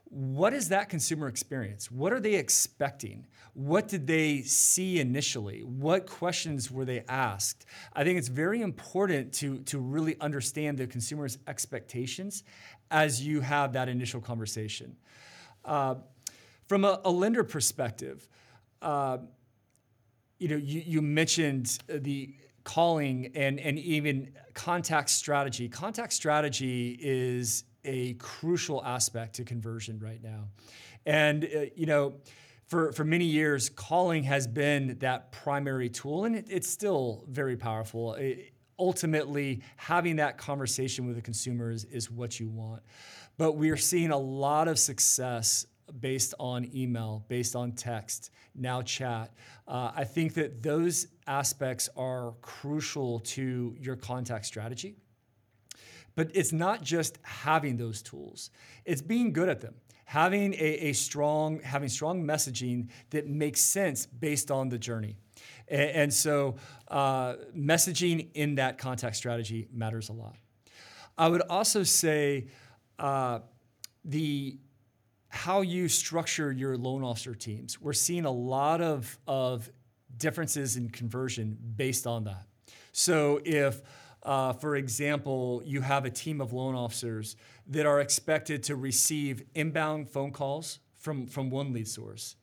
what is that consumer experience? What are they expecting? What did they see initially? What questions were they asked? I think it's very important to, to really understand the consumer's expectations as you have that initial conversation. Uh, from a, a, lender perspective, uh, you know, you, you mentioned the calling and, and even contact strategy. Contact strategy is a crucial aspect to conversion right now. And, uh, you know, for, for many years, calling has been that primary tool, and it, it's still very powerful. It, ultimately, having that conversation with the consumers is what you want. But we are seeing a lot of success based on email, based on text, now chat. Uh, I think that those aspects are crucial to your contact strategy. But it's not just having those tools, it's being good at them. Having a, a strong, having strong messaging that makes sense based on the journey. And, and so uh, messaging in that contact strategy matters a lot. I would also say uh, the how you structure your loan officer teams. We're seeing a lot of, of differences in conversion based on that. So if uh, for example, you have a team of loan officers that are expected to receive inbound phone calls from, from one lead source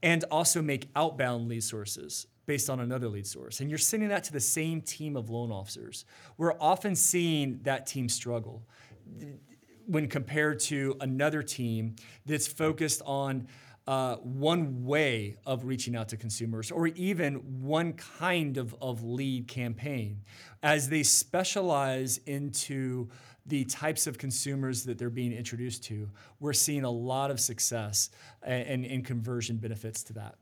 and also make outbound lead sources based on another lead source. And you're sending that to the same team of loan officers. We're often seeing that team struggle when compared to another team that's focused on uh, one way of reaching out to consumers or even one kind of, of lead campaign. As they specialize into the types of consumers that they're being introduced to, we're seeing a lot of success and, and conversion benefits to that.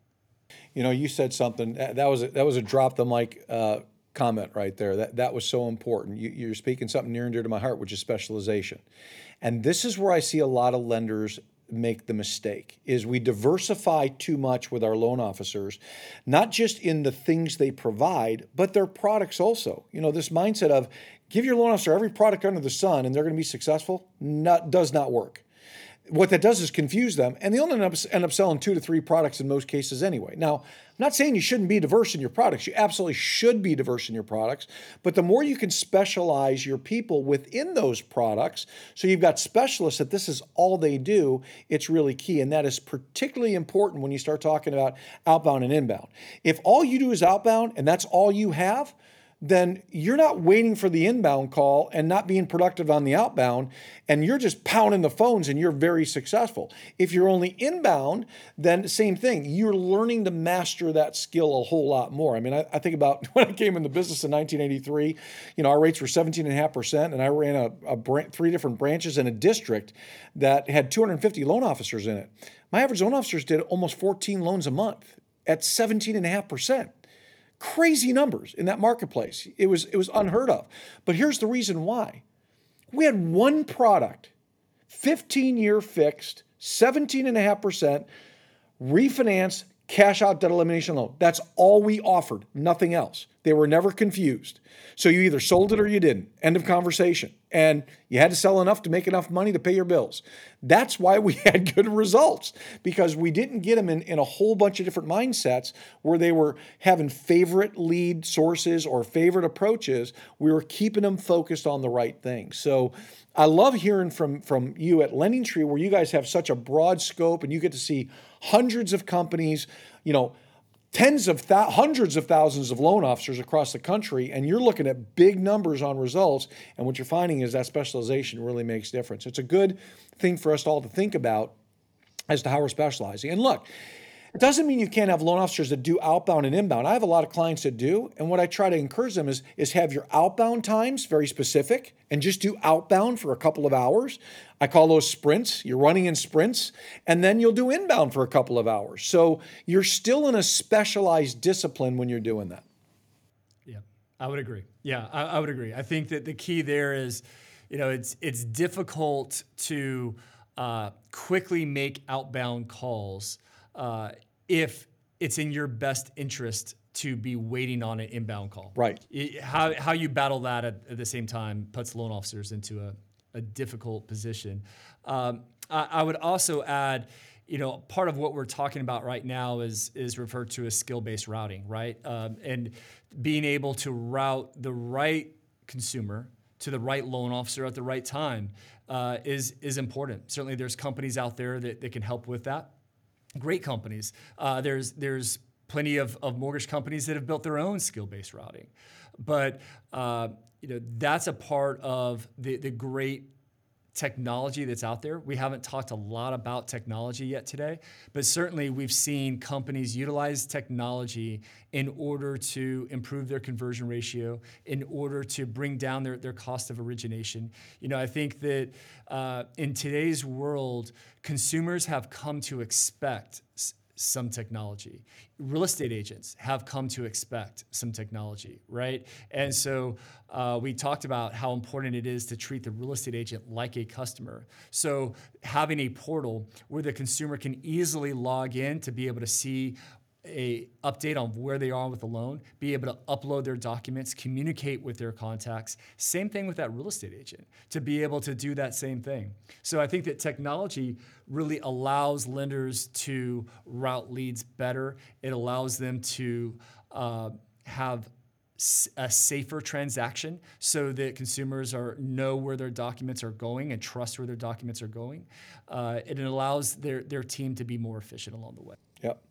You know, you said something that was a, that was a drop the mic uh, comment right there. That that was so important. You, you're speaking something near and dear to my heart, which is specialization, and this is where I see a lot of lenders make the mistake is we diversify too much with our loan officers not just in the things they provide but their products also. You know this mindset of give your loan officer every product under the sun and they're going to be successful not, does not work what that does is confuse them, and they'll end up, end up selling two to three products in most cases anyway. Now, I'm not saying you shouldn't be diverse in your products. You absolutely should be diverse in your products, but the more you can specialize your people within those products, so you've got specialists that this is all they do, it's really key. And that is particularly important when you start talking about outbound and inbound. If all you do is outbound and that's all you have, then you're not waiting for the inbound call and not being productive on the outbound, and you're just pounding the phones and you're very successful. If you're only inbound, then same thing. You're learning to master that skill a whole lot more. I mean, I, I think about when I came in the business in 1983, you know, our rates were 17.5%, and I ran a, a three different branches in a district that had 250 loan officers in it. My average loan officers did almost 14 loans a month at 17.5% crazy numbers in that marketplace. It was it was unheard of. But here's the reason why. We had one product, 15 year fixed, 17.5% refinance cash out debt elimination loan. That's all we offered, nothing else. They were never confused. So you either sold it or you didn't. End of conversation. And you had to sell enough to make enough money to pay your bills. That's why we had good results because we didn't get them in, in a whole bunch of different mindsets where they were having favorite lead sources or favorite approaches. We were keeping them focused on the right thing. So I love hearing from, from you at LendingTree where you guys have such a broad scope and you get to see hundreds of companies, you know, tens of th- hundreds of thousands of loan officers across the country and you're looking at big numbers on results and what you're finding is that specialization really makes difference. It's a good thing for us all to think about as to how we're specializing. And look it doesn't mean you can't have loan officers that do outbound and inbound. I have a lot of clients that do, and what I try to encourage them is, is have your outbound times very specific and just do outbound for a couple of hours. I call those sprints. You're running in sprints, and then you'll do inbound for a couple of hours. So you're still in a specialized discipline when you're doing that. Yeah, I would agree. Yeah, I, I would agree. I think that the key there is, you know, it's it's difficult to uh, quickly make outbound calls uh, if it's in your best interest to be waiting on an inbound call. Right. It- how, how you battle that at, at the same time puts loan officers into a, a difficult position. Um, I, I would also add, you know, part of what we're talking about right now is is referred to as skill-based routing, right? Um, and being able to route the right consumer to the right loan officer at the right time uh, is is important. Certainly, there's companies out there that, that can help with that great companies. Uh, there's there's plenty of, of mortgage companies that have built their own skill-based routing, but uh, you know that's a part of the the great technology that's out there. We haven't talked a lot about technology yet today, but certainly we've seen companies utilize technology in order to improve their conversion ratio, in order to bring down their, their cost of origination. You know, I think that uh, in today's world, consumers have come to expect some technology. Real estate agents have come to expect some technology, right? And so uh, we talked about how important it is to treat the real estate agent like a customer. So having a portal where the consumer can easily log in to be able to see a update on where they are with the loan, be able to upload their documents, communicate with their contacts. Same thing with that real estate agent to be able to do that same thing. So I think that technology really allows lenders to route leads better. It allows them to uh, have a safer transaction so that consumers are know where their documents are going and trust where their documents are going. Uh, it allows their, their team to be more efficient along the way. Yep.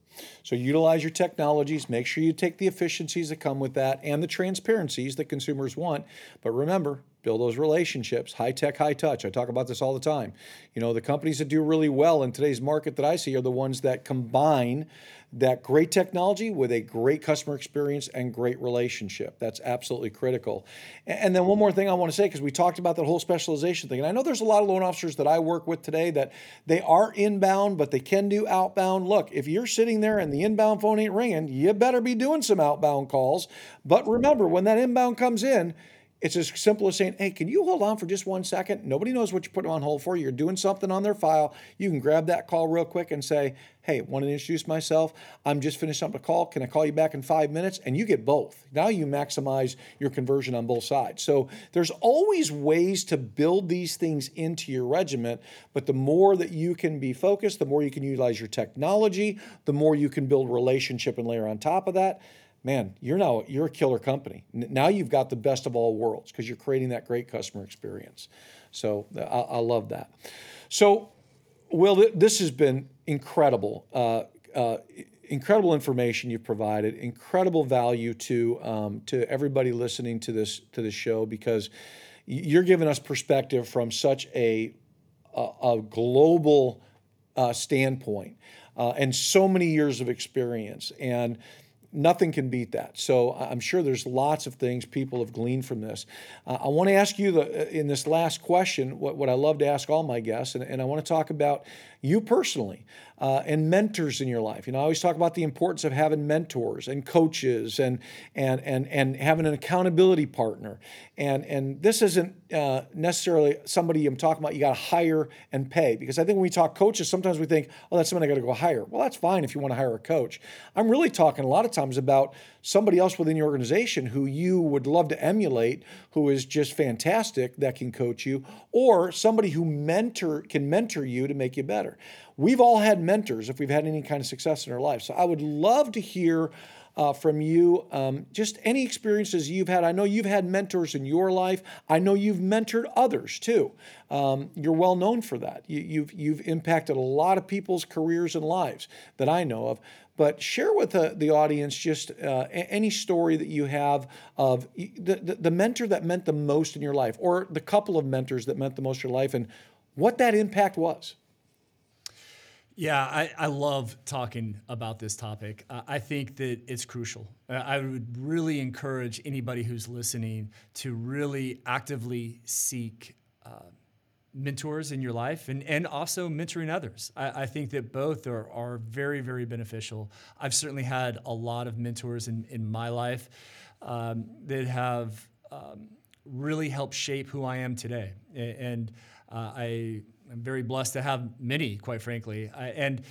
So utilize your technologies. Make sure you take the efficiencies that come with that and the transparencies that consumers want. But remember, build those relationships. High tech, high touch. I talk about this all the time. You know, the companies that do really well in today's market that I see are the ones that combine that great technology with a great customer experience and great relationship. That's absolutely critical. And then one more thing I want to say, because we talked about that whole specialization thing. And I know there's a lot of loan officers that I work with today that they are inbound, but they can do outbound. Look, if you're sitting there and the inbound phone ain't ringing, you better be doing some outbound calls. But remember, when that inbound comes in, it's as simple as saying, hey, can you hold on for just one second? Nobody knows what you're putting on hold for. You're doing something on their file. You can grab that call real quick and say, hey, want to introduce myself? I'm just finished up a call. Can I call you back in five minutes? And you get both. Now you maximize your conversion on both sides. So there's always ways to build these things into your regiment, but the more that you can be focused, the more you can utilize your technology, the more you can build relationship and layer on top of that man, you're now you're a killer company. Now you've got the best of all worlds because you're creating that great customer experience. So I, I love that. So, Will, th- this has been incredible. Uh, uh, incredible information you've provided. Incredible value to um, to everybody listening to this to this show because you're giving us perspective from such a a, a global uh, standpoint uh, and so many years of experience and nothing can beat that. So i'm sure there's lots of things people have gleaned from this. Uh, i want to ask you the, in this last question what, what i love to ask all my guests and, and i want to talk about you personally uh, and mentors in your life. You know i always talk about the importance of having mentors and coaches and and and, and having an accountability partner. And and this isn't uh, necessarily somebody i'm talking about you got to hire and pay because i think when we talk coaches sometimes we think oh that's somebody i got to go hire. Well that's fine if you want to hire a coach. I'm really talking a lot of times about somebody else within your organization who you would love to emulate who is just fantastic that can coach you or somebody who mentor can mentor you to make you better we've all had mentors if we've had any kind of success in our life so i would love to hear uh, from you. Um, just any experiences you've had. I know you've had mentors in your life. I know you've mentored others too. Um, you're well known for that. You, you've you've impacted a lot of people's careers and lives that I know of. But share with the, the audience just uh, any story that you have of the, the, the mentor that meant the most in your life, or the couple of mentors that meant the most in your life, and what that impact was. Yeah, I, I love talking about this topic. Uh, I think that it's crucial. Uh, I would really encourage anybody who's listening to really actively seek uh, mentors in your life and, and also mentoring others. I, I think that both are, are very, very beneficial. I've certainly had a lot of mentors in, in my life. um, that have um, really helped shape who I am today. And uh, I am very blessed to have many, quite frankly. I, and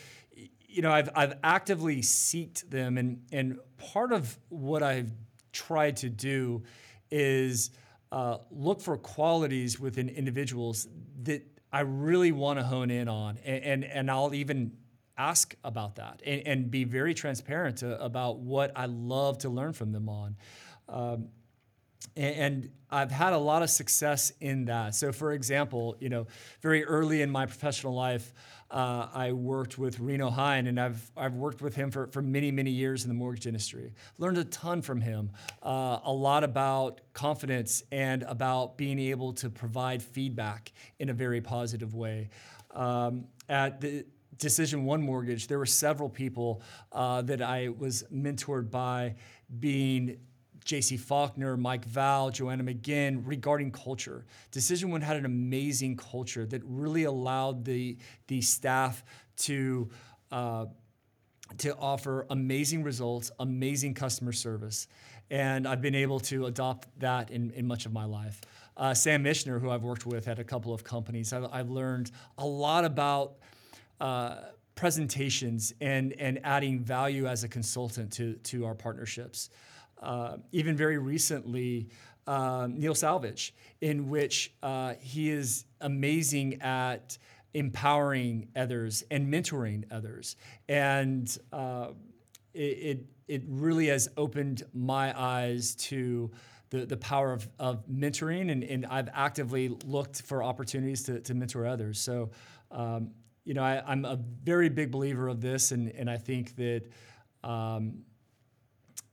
you know, I've, I've actively seeked them, and, and part of what I've tried to do is uh, look for qualities within individuals that I really want to hone in on, and, and, and I'll even ask about that and, and be very transparent to, about what I love to learn from them on. Um, and I've had a lot of success in that. So, for example, you know, very early in my professional life, uh, I worked with Reno Hine, and I've, I've worked with him for, for many, many years in the mortgage industry. Learned a ton from him, uh, a lot about confidence and about being able to provide feedback in a very positive way. Um, at the Decision One Mortgage, there were several people uh, that I was mentored by being J.C. Faulkner, Mike Val, Joanna McGinn regarding culture. Decision One had an amazing culture that really allowed the, the staff to, uh, to offer amazing results, amazing customer service. And I've been able to adopt that in, in much of my life. Uh, Sam Mishner, who I've worked with at a couple of companies, I've, I've learned a lot about uh, presentations and, and adding value as a consultant to, to our partnerships uh, even very recently, uh, Neil Salvage, in which uh, he is amazing at empowering others and mentoring others. And uh, it, it, really has opened my eyes to the, the power of, of mentoring, and, and I've actively looked for opportunities to, to mentor others. So, um, you know, I, am a very big believer of this, and, and I think that. Um,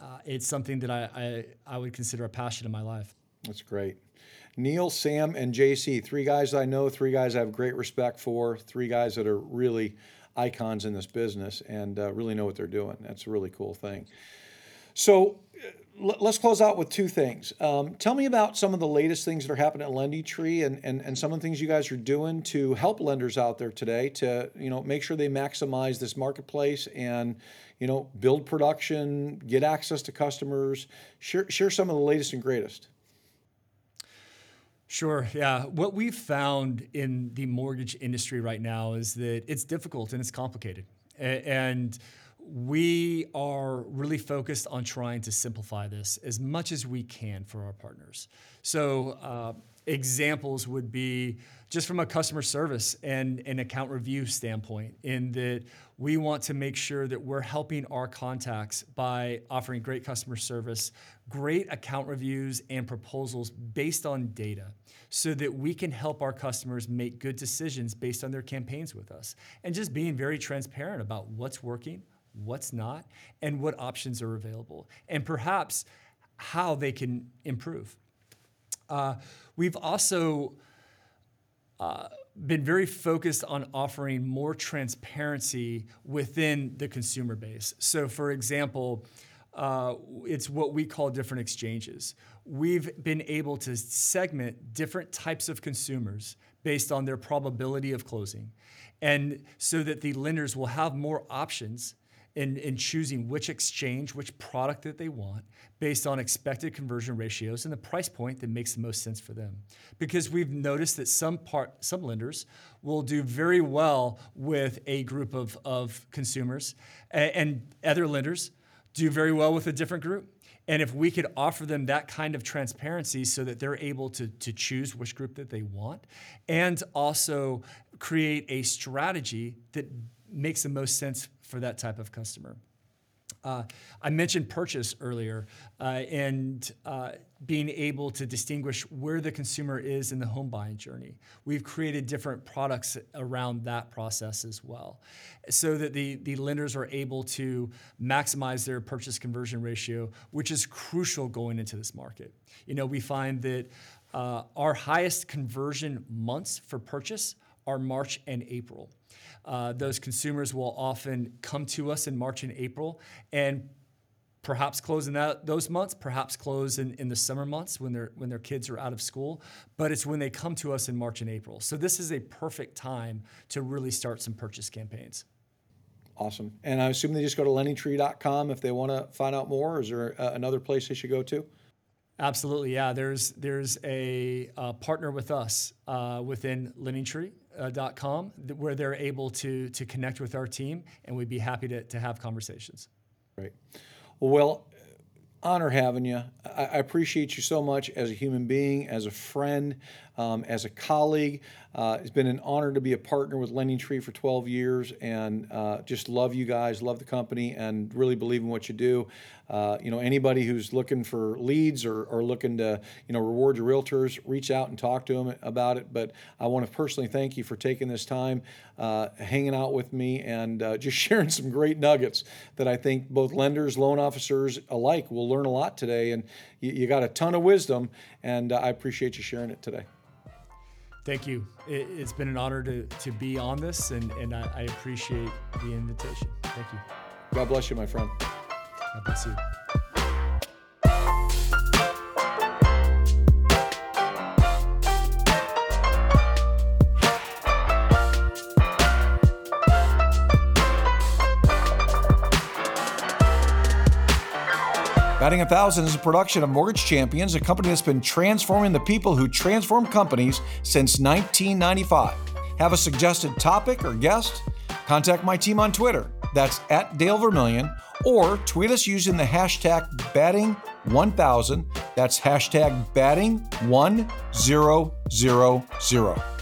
uh, it's something that I, I, I would consider a passion in my life. That's great. Neil, Sam, and JC, three guys I know, three guys I have great respect for, three guys that are really icons in this business and uh, really know what they're doing. That's a really cool thing. So let's close out with two things. Um, tell me about some of the latest things that are happening at LendingTree and, and, and some of the things you guys are doing to help lenders out there today to you know make sure they maximize this marketplace and you know build production, get access to customers. Share, share some of the latest and greatest. Sure. Yeah. What we've found in the mortgage industry right now is that it's difficult and it's complicated. And we are really focused on trying to simplify this as much as we can for our partners. So, uh, examples would be just from a customer service and an account review standpoint, in that we want to make sure that we're helping our contacts by offering great customer service, great account reviews, and proposals based on data so that we can help our customers make good decisions based on their campaigns with us. And just being very transparent about what's working, what's not, and what options are available, and perhaps how they can improve. Uh, we've also uh, been very focused on offering more transparency within the consumer base. So, for example, uh, it's what we call different exchanges. We've been able to segment different types of consumers based on their probability of closing, and so that the lenders will have more options in, in choosing which exchange, which product that they want based on expected conversion ratios and the price point that makes the most sense for them. Because we've noticed that some part some lenders will do very well with a group of, of consumers and, and other lenders do very well with a different group. And if we could offer them that kind of transparency so that they're able to, to choose which group that they want and also create a strategy that makes the most sense for that type of customer. Uh, I mentioned purchase earlier uh, and uh, being able to distinguish where the consumer is in the home buying journey. We've created different products around that process as well so that the, the lenders are able to maximize their purchase conversion ratio, which is crucial going into this market. You know, we find that uh, our highest conversion months for purchase are March and April. Uh, those consumers will often come to us in March and April and perhaps close in that, those months, perhaps close in, in the summer months when, they when their kids are out of school, but it's when they come to us in March and April. So this is a perfect time to really start some purchase campaigns. Awesome. And I assume they just go to lendingtree.com if they want to find out more. Is there uh, another place they should go to? Absolutely, yeah. There's there's a uh, partner with us uh, within LendingTree.com uh, where they're able to to connect with our team, and we'd be happy to, to have conversations. Great. Well, honor having you. I, I appreciate you so much as a human being, as a friend, um, as a colleague. Uh, it's been an honor to be a partner with LendingTree for 12 years, and uh, just love you guys, love the company, and really believe in what you do. Uh, you know, anybody who's looking for leads or, or looking to, you know, reward your realtors, reach out and talk to them about it. But I want to personally thank you for taking this time, uh, hanging out with me, and uh, just sharing some great nuggets that I think both lenders, loan officers alike will learn a lot today. And you, you got a ton of wisdom, and uh, I appreciate you sharing it today. Thank you. It, has been an honor to, to be on this, and, and I, I appreciate the invitation. Thank you. God bless you, my friend. God bless you. Batting a Thousand is a production of Mortgage Champions, a company that's been transforming the people who transform companies since 1995. Have a suggested topic or guest? Contact my team on Twitter. That's at Dale Vermillion, or tweet us using the hashtag batting1000. That's hashtag batting1000.